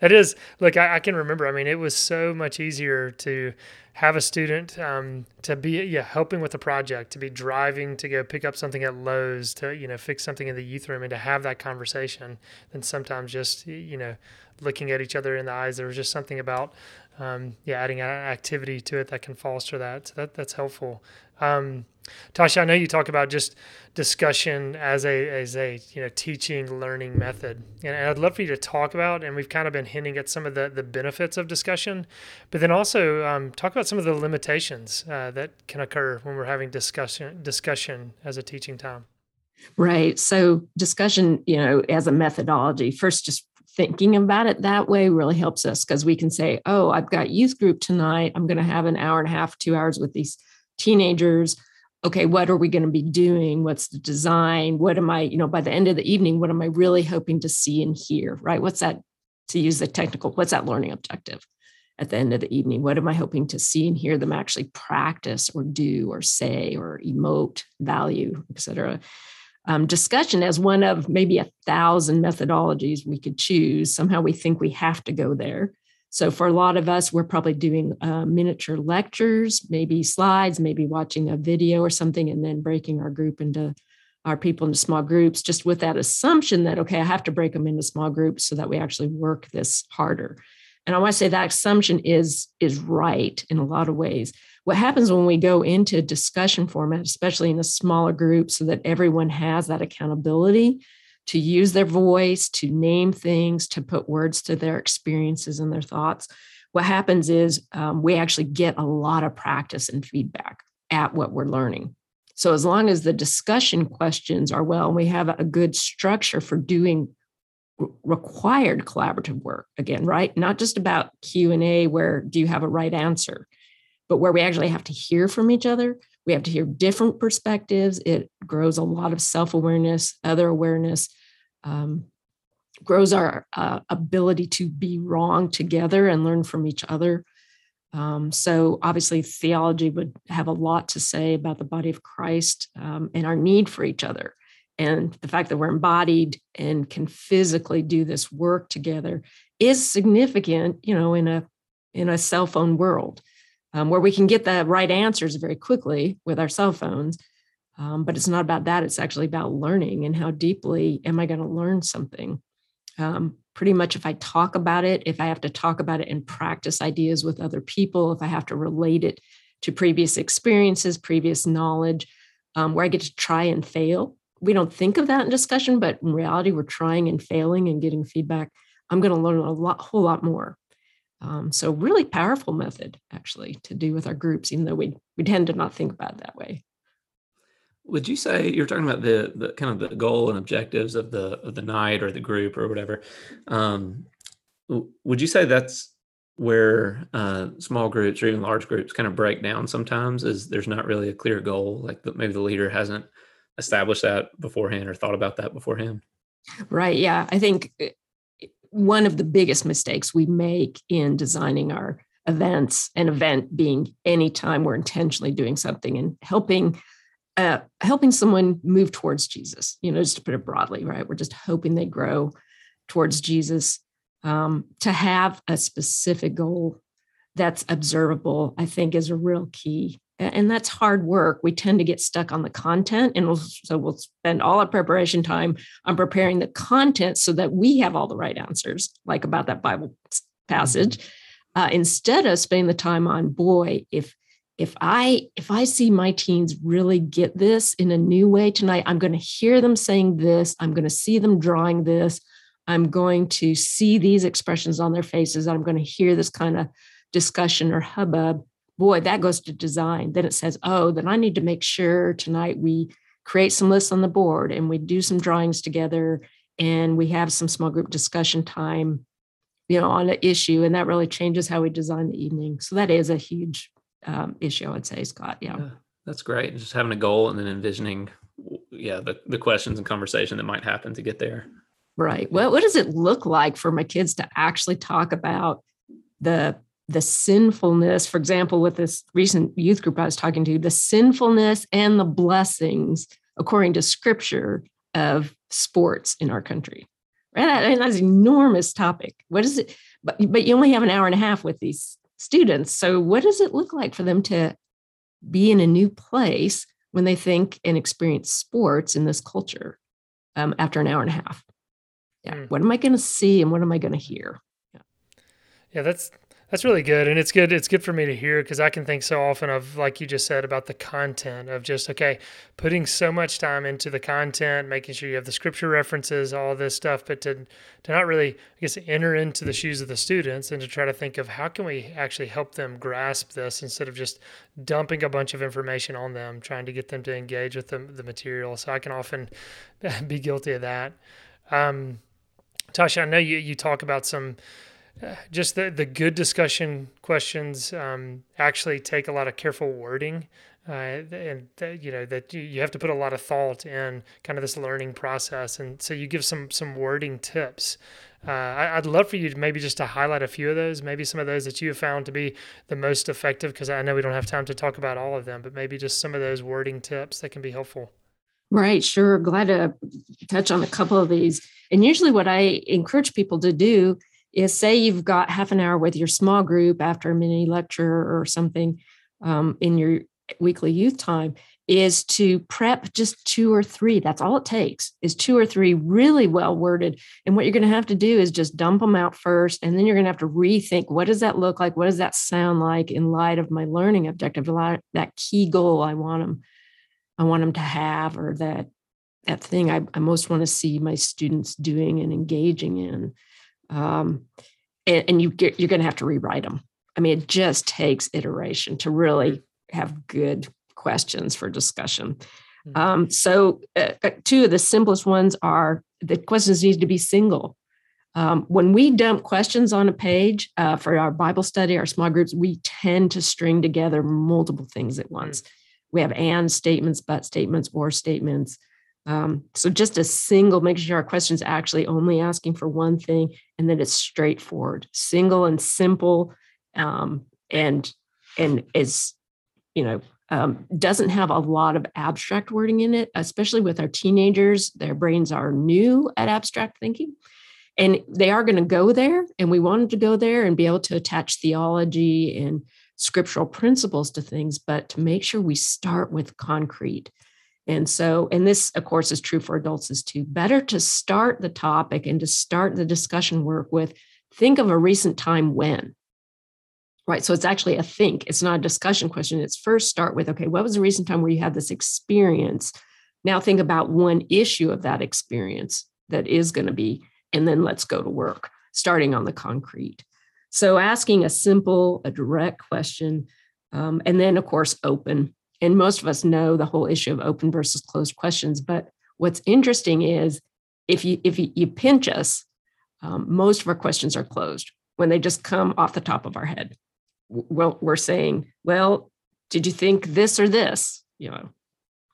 That is, look, I, I, can remember. I mean, it was so much easier to have a student um, to be, yeah, helping with a project, to be driving to go pick up something at Lowe's, to you know fix something in the youth room, and to have that conversation. Than sometimes just you know looking at each other in the eyes. There was just something about, um, yeah, adding an activity to it that can foster that. So that that's helpful. Um, Tasha, I know you talk about just discussion as a as a you know teaching learning method, and I'd love for you to talk about. And we've kind of been hinting at some of the the benefits of discussion, but then also um, talk about some of the limitations uh, that can occur when we're having discussion discussion as a teaching time. Right. So discussion, you know, as a methodology, first just thinking about it that way really helps us because we can say, oh, I've got youth group tonight. I'm going to have an hour and a half, two hours with these teenagers. Okay what are we going to be doing? What's the design? What am i you know by the end of the evening what am i really hoping to see and hear right? What's that to use the technical what's that learning objective at the end of the evening? What am i hoping to see and hear them actually practice or do or say or emote value etc um, discussion as one of maybe a thousand methodologies we could choose somehow we think we have to go there So for a lot of us, we're probably doing uh, miniature lectures, maybe slides, maybe watching a video or something, and then breaking our group into our people into small groups, just with that assumption that, okay, I have to break them into small groups so that we actually work this harder. And I want to say that assumption is, is right in a lot of ways. What happens when we go into discussion format, especially in a smaller group, so that everyone has that accountability, to use their voice, to name things, to put words to their experiences and their thoughts. What happens is um, we actually get a lot of practice and feedback at what we're learning. So as long as the discussion questions are well, and we have a good structure for doing required collaborative work again, right? Not just about Q and A where do you have a right answer, but where we actually have to hear from each other we have to hear different perspectives. It grows a lot of self awareness, other awareness, um, grows our uh, ability to be wrong together and learn from each other. Um, so, obviously, theology would have a lot to say about the body of Christ um, and our need for each other. And the fact that we're embodied and can physically do this work together is significant, you know, in a in a cell phone world um, where we can get the right answers very quickly with our cell phones. Um, but it's not about that. It's actually about learning and how deeply am I going to learn something. Um, pretty much, if I talk about it, if I have to talk about it and practice ideas with other people, if I have to relate it to previous experiences, previous knowledge, um, where I get to try and fail. We don't think of that in discussion, but in reality, we're trying and failing and getting feedback. I'm going to learn a lot, whole lot more. Um, so really powerful method actually to do with our groups, even though we we tend to not think about it that way. Would you say you're talking about the the kind of the goal and objectives of the of the night or the group or whatever? Um, would you say that's where uh, small groups or even large groups kind of break down sometimes? Is there's not really a clear goal, like maybe the leader hasn't established that beforehand or thought about that beforehand? Right. Yeah. I think eh, one of the biggest mistakes we make in designing our events, an event being any time we're intentionally doing something and helping uh, helping someone move towards Jesus, you know, just to put it broadly, right? We're just hoping they grow towards Jesus. Um, to have a specific goal that's observable, I think, is a real key and that's hard work. We tend to get stuck on the content, and we'll, so we'll spend all our preparation time on preparing the content so that we have all the right answers, like about that Bible passage, mm-hmm. uh, instead of spending the time on, boy, if if I if I see my teens really get this in a new way tonight, I'm going to hear them saying this. I'm going to see them drawing this. I'm going to see these expressions on their faces. I'm going to hear this kind of discussion or hubbub boy, that goes to design. Then it says, oh, then I need to make sure tonight we create some lists on the board and we do some drawings together and we have some small group discussion time, you know, on an issue. And that really changes how we design the evening. So that is a huge um, issue, I would say, Scott. Yeah. yeah. That's great. Just having a goal and then envisioning, yeah, the, the questions and conversation that might happen to get there. Right. Well, what does it look like for my kids to actually talk about the the sinfulness, for example, with this recent youth group I was talking to, the sinfulness and the blessings, according to scripture, of sports in our country. Right? And that's an enormous topic. What is it? But, but you only have an hour and a half with these students. So, what does it look like for them to be in a new place when they think and experience sports in this culture um, after an hour and a half? Yeah. Mm. What am I going to see and what am I going to hear? Yeah. yeah, that's that's really good, and it's good. It's good for me to hear because I can think so often of, like you just said, about the content of just okay, putting so much time into the content, making sure you have the scripture references, all this stuff, but to to not really, I guess, enter into the shoes of the students and to try to think of how can we actually help them grasp this instead of just dumping a bunch of information on them, trying to get them to engage with the the material. So I can often [LAUGHS] be guilty of that. Um, Tasha, I know you you talk about some just the, the good discussion questions um, actually take a lot of careful wording uh, and you know that you have to put a lot of thought in kind of this learning process. And so you give some some wording tips. Uh, I, would love for you to maybe just to highlight a few of those maybe some of those that you have found to be the most effective because i know we don't have time to talk about all of them but maybe just some of those wording tips that can be helpful. Right sure. Glad to touch on a couple of these. And usually what i encourage people to do is say you've got half an hour with your small group after a mini lecture or something um, in your weekly youth time is to prep just two or three that's all it takes is two or three really well worded. And what you're going to have to do is just dump them out first and then you're going to have to rethink what does that look like? What does that sound like in light of my learning objective that key goal i want them i want them to have or that that thing i, I most want to see my students doing and engaging in um, and, and you get, you're going to have to rewrite them i mean it just takes iteration to really have good questions for discussion. Hmm. Um, so, uh, uh, two of the simplest ones are the questions need to be single. Um, when we dump questions on a page uh, for our Bible study, our small groups, we tend to string together multiple things at once. Mm. We have and statements, but statements, or statements. Um, so just a single, making sure our questions actually only asking for one thing, and then it's straightforward, single and simple, um, and and is you know um, doesn't have a lot of abstract wording in it, especially with our teenagers. Their brains are new at abstract thinking. And they are going to go there, and we wanted to go there and be able to attach theology and scriptural principles to things, but to make sure we start with concrete. And so, and this, of course, is true for adults as too. Better to start the topic and to start the discussion work with think of a recent time when right? So it's actually a think, it's not a discussion question. It's first start with, okay, what was the recent time where you had this experience? Now think about one issue of that experience that is going to be, and then let's go to work, starting on the concrete. So asking a simple, a direct question, um, and then of course open. And most of us know the whole issue of open versus closed questions. But what's interesting is if you if you, pinch us, um, most of our questions are closed when they just come off the top of our head well, we're saying, well, did you think this or this? You know,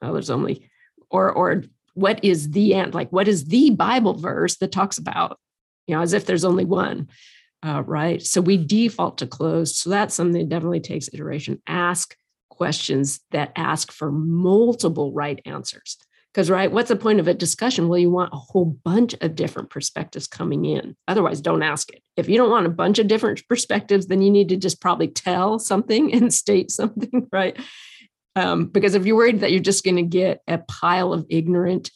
well, there's only, or or what is the end? Like, what is the Bible verse that talks about? You know, as if there's only one, uh, right? So we default to closed. So that's something that definitely takes iteration. Ask questions that ask for multiple right answers. Because, right, what's the point of a discussion? Well, you want a whole bunch of different perspectives coming in. Otherwise, don't ask it. If you don't want a bunch of different perspectives, then you need to just probably tell something [LAUGHS] and state something, right? Um, because if you're worried that you're just going to get a pile of ignorant,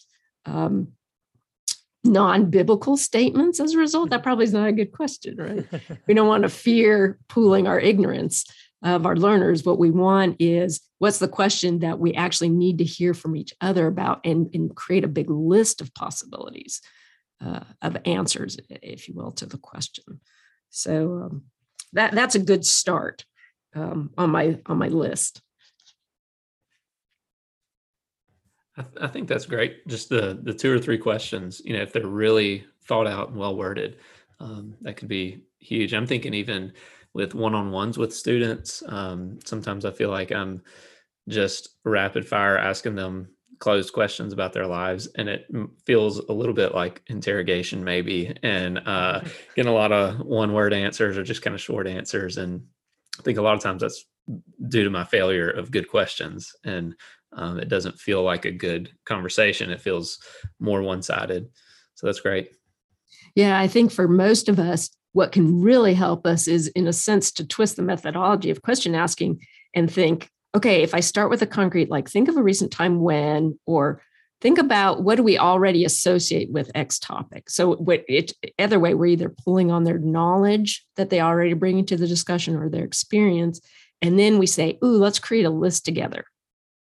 um, non biblical statements as a result, that probably is not a good question, right? [LAUGHS] we don't want to fear pooling our ignorance of our learners, what we want is what's the question that we actually need to hear from each other about and, and create a big list of possibilities uh, of answers, if you will, to the question. So um, that that's a good start um, on my on my list. I, th- I, think that's great. Just the the two or three questions, you know, if they're really thought out and well worded, um, that could be huge. I'm thinking even with one-on-ones with students. Um, sometimes i feel like i'm just rapid fire asking them closed questions about their lives and it feels a little bit like interrogation maybe. And uh, [LAUGHS] getting a lot of one word answers or just kind of short answers and i think a lot of times that's due to my failure of good questions and um, it doesn't feel like a good conversation. It feels more one-sided. So that's great. Yeah i think for most of us what can really help us is, in a sense, to twist the methodology of question asking and think, okay, if I start with a concrete, like think of a recent time when, or think about what do we already associate with X topic. So, what it, either way, we're either pulling on their knowledge that they already bring into the discussion or their experience. And then we say, ooh, let's create a list together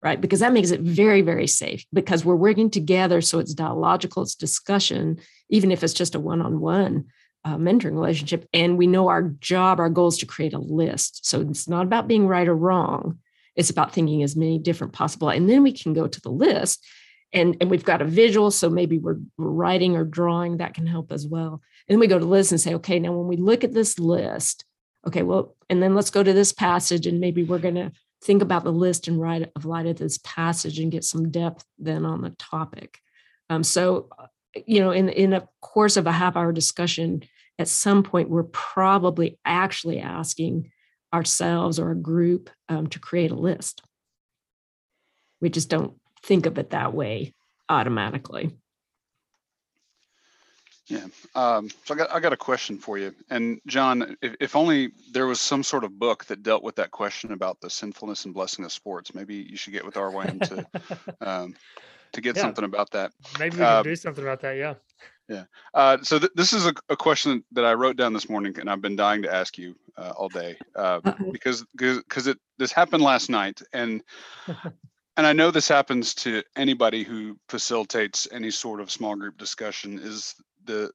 right? Because that makes it very, very safe because we're working together. So it's dialogical, it's discussion, even if it's just a one on one uh, mentoring relationship. And we know our job, our goal is to create a list. So it's not about being right or wrong. It's about thinking as many different possible. And then we can go to the list and, and we've got a visual. So maybe we're, writing or drawing that can help as well. And then we go to the list and say, okay, now when we look at this list, okay, well, and then let's go to this passage and maybe we're going to think about the list and write of light of this passage and get some depth then on the topic. Um, so you know, in in a course of a half hour discussion, at some point we're probably actually asking ourselves or a group um, to create a list. We just don't think of it that way automatically. Yeah. Um, so I got I got a question for you. And John, if, if only there was some sort of book that dealt with that question about the sinfulness and blessing of sports. Maybe you should get with RYM to [LAUGHS] um, to get yeah. something about that. Maybe we can do something about that. Yeah. Yeah. Uh, so th- this is a, a, question that I wrote down this morning, and I've been dying to ask you uh, all day uh, because because it this happened last night, and [LAUGHS] and I know this happens to anybody who facilitates any sort of small group discussion. Is the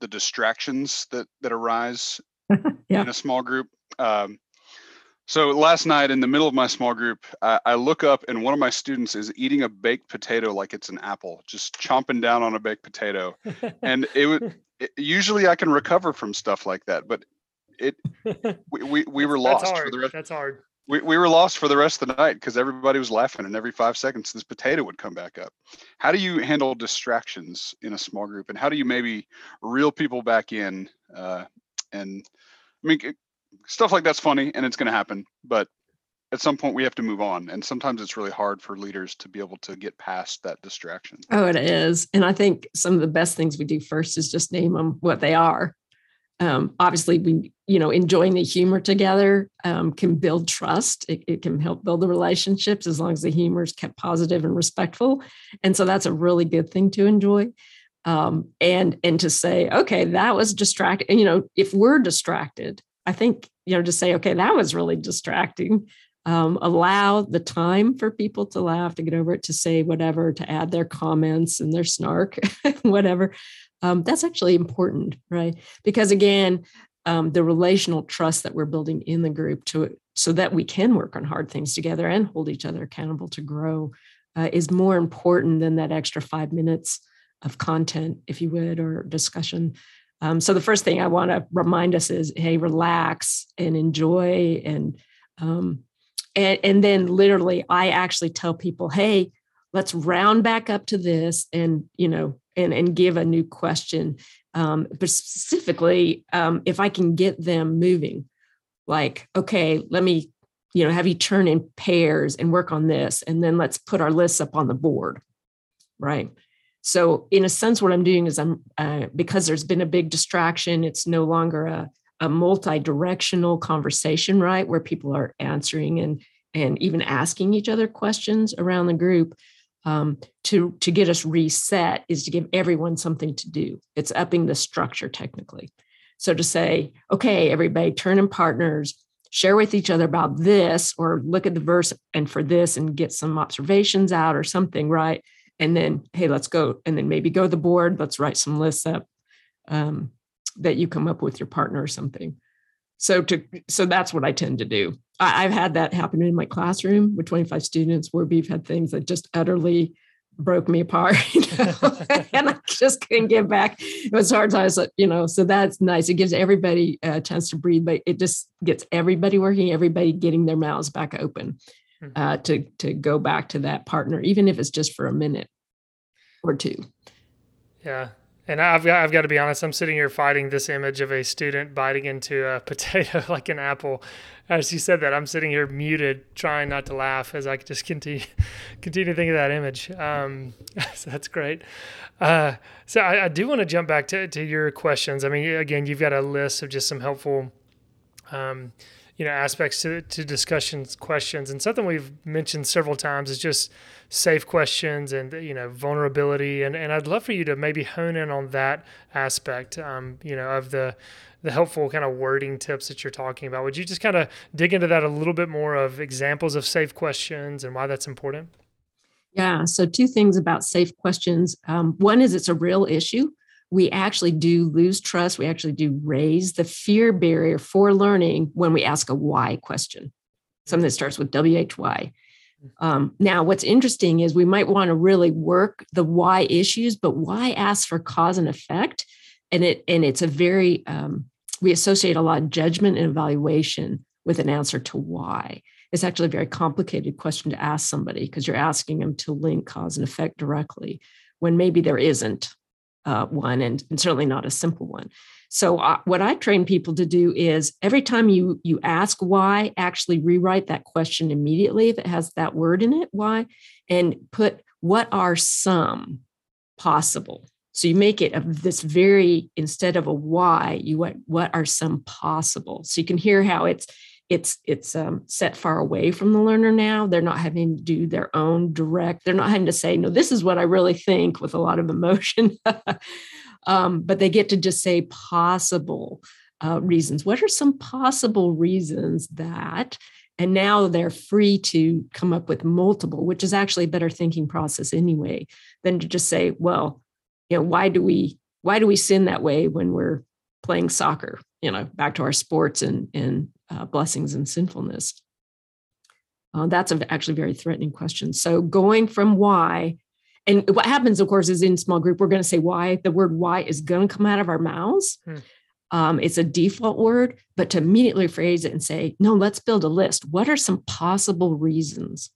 the distractions that that arise [LAUGHS] yeah. in a small group. Um, so last night in the middle of my small group, I, I, look up and one of my students is eating a baked potato like it's an apple, just chomping down on a baked potato. [LAUGHS] and it would usually I can recover from stuff like that, but it [LAUGHS] we we, we were lost for the rest. That's hard. We, we were lost for the rest of the night because everybody was laughing and every five seconds this potato would come back up. How do you handle distractions in a small group and how do you maybe reel people back in? Uh, and I mean, stuff like that's funny and it's going to happen, but at some point we have to move on. And sometimes it's really hard for leaders to be able to get past that distraction. Oh, it is. And I think some of the best things we do first is just name them what they are. Um, obviously, we, you know, enjoying the humor together um, can build trust. It, it can help build the relationships as long as the humor is kept positive and respectful. And so that's a really good thing to enjoy. Um, and and to say, okay, that was distracting. You know, if we're distracted, I think you know to say, okay, that was really distracting. Um, allow the time for people to laugh, to get over it, to say whatever, to add their comments and their snark, [LAUGHS] whatever. Um, that's actually important, right? Because again, um, the relational trust that we're building in the group to so that we can work on hard things together and hold each other accountable to grow uh, is more important than that extra five minutes of content, if you would, or discussion um, so the first thing I want to remind us is, hey, relax and enjoy, and um, and and then literally, I actually tell people, hey, let's round back up to this, and you know, and and give a new question. Um, but specifically, um, if I can get them moving, like, okay, let me, you know, have you turn in pairs and work on this, and then let's put our lists up on the board, right? So, in a sense, what I'm doing is I'm uh, because there's been a big distraction. It's no longer a, a multi-directional conversation, right, where people are answering and and even asking each other questions around the group. Um, to to get us reset is to give everyone something to do. It's upping the structure technically. So to say, okay, everybody, turn in partners, share with each other about this, or look at the verse and for this, and get some observations out or something, right? And then hey let's go and then maybe go to the board let's write some lists up um, that you come up with your partner or something so to so that's what i tend to do I, have had that happen in my classroom with 25 students where we've had things that just utterly broke me apart [LAUGHS] you know? [LAUGHS] and i just couldn't get back it was hard times you know so that's nice it gives everybody a chance to breathe but it just gets everybody working everybody getting their mouths back open. Uh, to to go back to that partner, even if it's just for a minute or two. Yeah, and I've got I've got to be honest. I'm sitting here fighting this image of a student biting into a [LAUGHS] potato like an apple. As you said that, I'm sitting here muted, trying not to laugh as I just continue [LAUGHS] continue to think of that image. Um, [LAUGHS] so that's great. Uh, so I, I do want to jump back to to your questions. I mean, again, you've got a list of just some helpful. Um, you know aspects to, to discussions questions. And something we've mentioned several times is just safe questions and you know vulnerability. And, and i'd love for you to maybe hone in on that aspect um, you know of the the helpful kind of wording tips that you're talking about. Would you just kind of dig into that a little bit more of examples of safe questions and why that's important? Yeah so two things about safe questions. Um, one is it's a real issue we actually do lose trust. We actually do raise the fear barrier for learning when we ask a why question, something that starts with WHY. Um, now, what's interesting is we might want to really work the why issues, but why ask for cause and effect? And it and it's a very um, we associate a lot of judgment and evaluation with an answer to why. It's actually a very complicated question to ask somebody because you're asking them to link cause and effect directly when maybe there isn't uh, one and, and, certainly not a simple one. So uh, what I train people to do is every time you you ask why, actually rewrite that question immediately if it has that word in it, why, and put what are some possible. So you make it of this very instead of a why, you what what are some possible. So you can hear how it's it's it's um, set far away from the learner now. They're not having to do their own direct. They're not having to say, "No, this is what I really think" with a lot of emotion. [LAUGHS] um, but they get to just say possible uh, reasons. What are some possible reasons that? And now they're free to come up with multiple, which is actually a better thinking process anyway, than to just say, well, you know, why do we why do we sin that way when we're playing soccer? You know, back to our sports and and uh, blessings and sinfulness. Uh, that's a, actually very threatening question. So going from why, and what happens, of course, is in small group, we're going to say why. The word why is going to come out of our mouths. Hmm. Um, it's a default word, but to immediately phrase it and say, no, let's build a list. What are some possible reasons?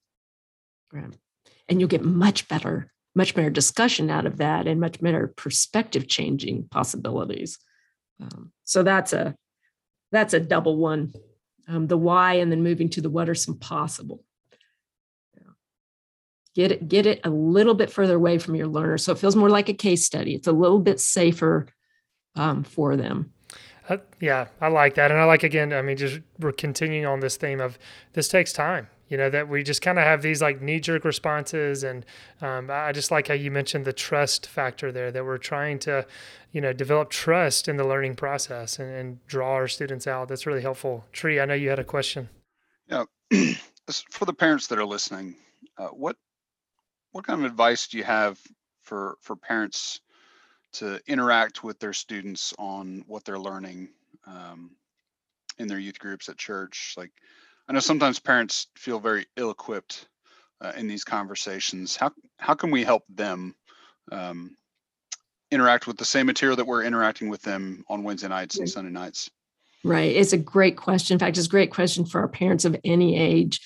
And you'll get much better, much better discussion out of that and much better perspective changing possibilities. Um, so that's a that's a double one. Um, the why and then moving to the what are some possible. Get it, get it a little bit further away from your learner. So it feels more like a case study. It's a little bit safer um, for them. Uh, yeah, I like that. And I like, again, I mean, just we're continuing on this theme of this takes time you know that we just kind of have these like knee-jerk responses and um, i just like how you mentioned the trust factor there that we're trying to you know develop trust in the learning process and, and draw our students out. That's really helpful. Tree i know you had a question. Yeah [CLEARS THROAT] for the parents that are listening uh, what what kind of advice do you have for for parents to interact with their students on what they're learning um, in their youth groups at church? Like I know sometimes parents feel very ill-equipped uh, in these conversations. How how can we help them um, interact with the same material that we're interacting with them on Wednesday nights and Sunday nights? Right. It's a great question. In fact, it's a great question for our parents of any age.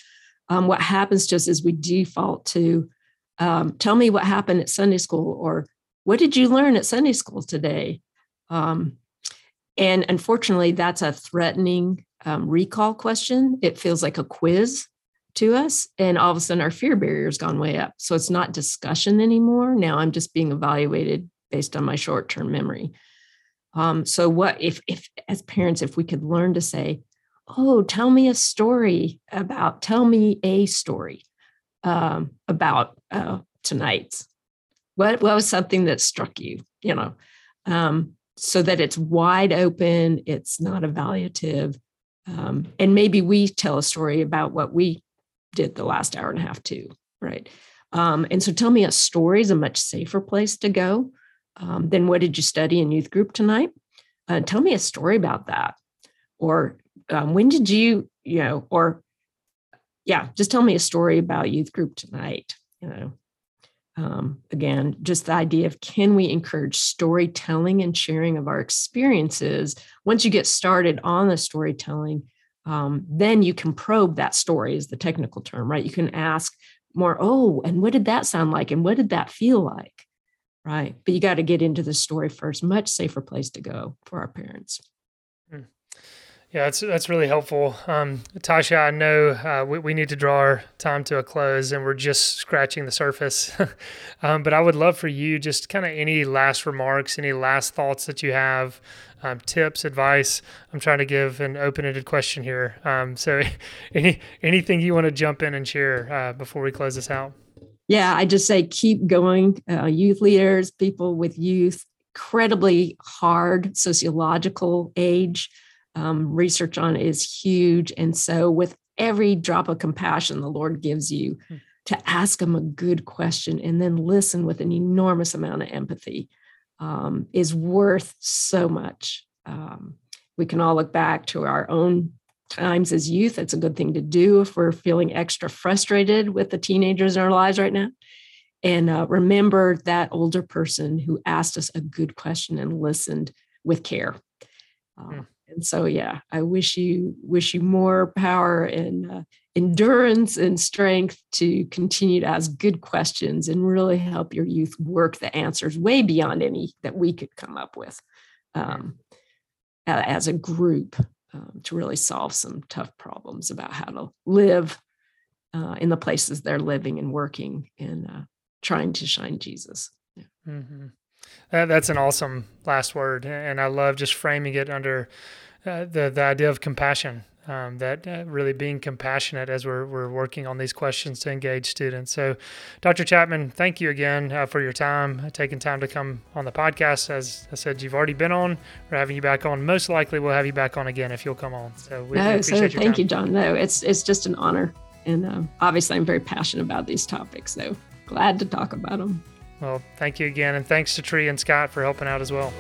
Um, what happens to us is we default to um, tell me what happened at Sunday school or what did you learn at Sunday school today? Um, and unfortunately, that's a threatening um, recall question. It feels like a quiz to us. And all of a sudden, our fear barrier's gone way up. So it's not discussion anymore. Now I'm just being evaluated based on my short term memory. Um, so, what if, if, as parents, if we could learn to say, Oh, tell me a story about, tell me a story um, about uh, tonight's. What, what was something that struck you? You know, um, so that it's wide open, it's not evaluative. Um, and maybe we tell a story about what we did the last hour and a half too, right? Um, and so tell me a story is a much safer place to go um, than what did you study in youth group tonight? Uh, tell me a story about that. Or um, when did you, you know, or yeah, just tell me a story about youth group tonight, you know, um, again, just the idea of can we encourage storytelling and sharing of our experiences? Once you get started on the storytelling, um, then you can probe that story, is the technical term, right? You can ask more, oh, and what did that sound like? And what did that feel like? Right. But you got to get into the story first, much safer place to go for our parents. Yeah, that's that's really helpful, um, Tasha. I know uh, we, we need to draw our time to a close, and we're just scratching the surface. [LAUGHS] um, but I would love for you just kind of any last remarks, any last thoughts that you have, um, tips, advice. I'm trying to give an open-ended question here. Um, so, [LAUGHS] any anything you want to jump in and share uh, before we close this out? Yeah, I just say keep going. Uh, youth leaders, people with youth, incredibly hard sociological age um, research on is huge. And so, with every drop of compassion the Lord gives you, hmm. to ask Him a good question and then listen with an enormous amount of empathy um, is worth so much. Um, we can all look back to our own times as youth. It's a good thing to do if we're feeling extra frustrated with the teenagers in our lives right now. And uh, remember that older person who asked us a good question and listened with care. Uh, mm and so yeah i wish you wish you more power and uh, endurance and strength to continue to ask good questions and really help your youth work the answers way beyond any that we could come up with um, as a group um, to really solve some tough problems about how to live uh, in the places they're living and working and uh, trying to shine jesus yeah. mm-hmm. That, that's an awesome last word, and I love just framing it under uh, the the idea of compassion. Um, that uh, really being compassionate as we're, we're working on these questions to engage students. So, Dr. Chapman, thank you again uh, for your time, uh, taking time to come on the podcast. As I said, you've already been on. We're having you back on. Most likely, we'll have you back on again if you'll come on. So, we, no, so thank time. you, John. No, it's it's just an honor, and uh, obviously, I'm very passionate about these topics. So, glad to talk about them. Well, thank you again, and thanks to Tree and Scott for helping out as well.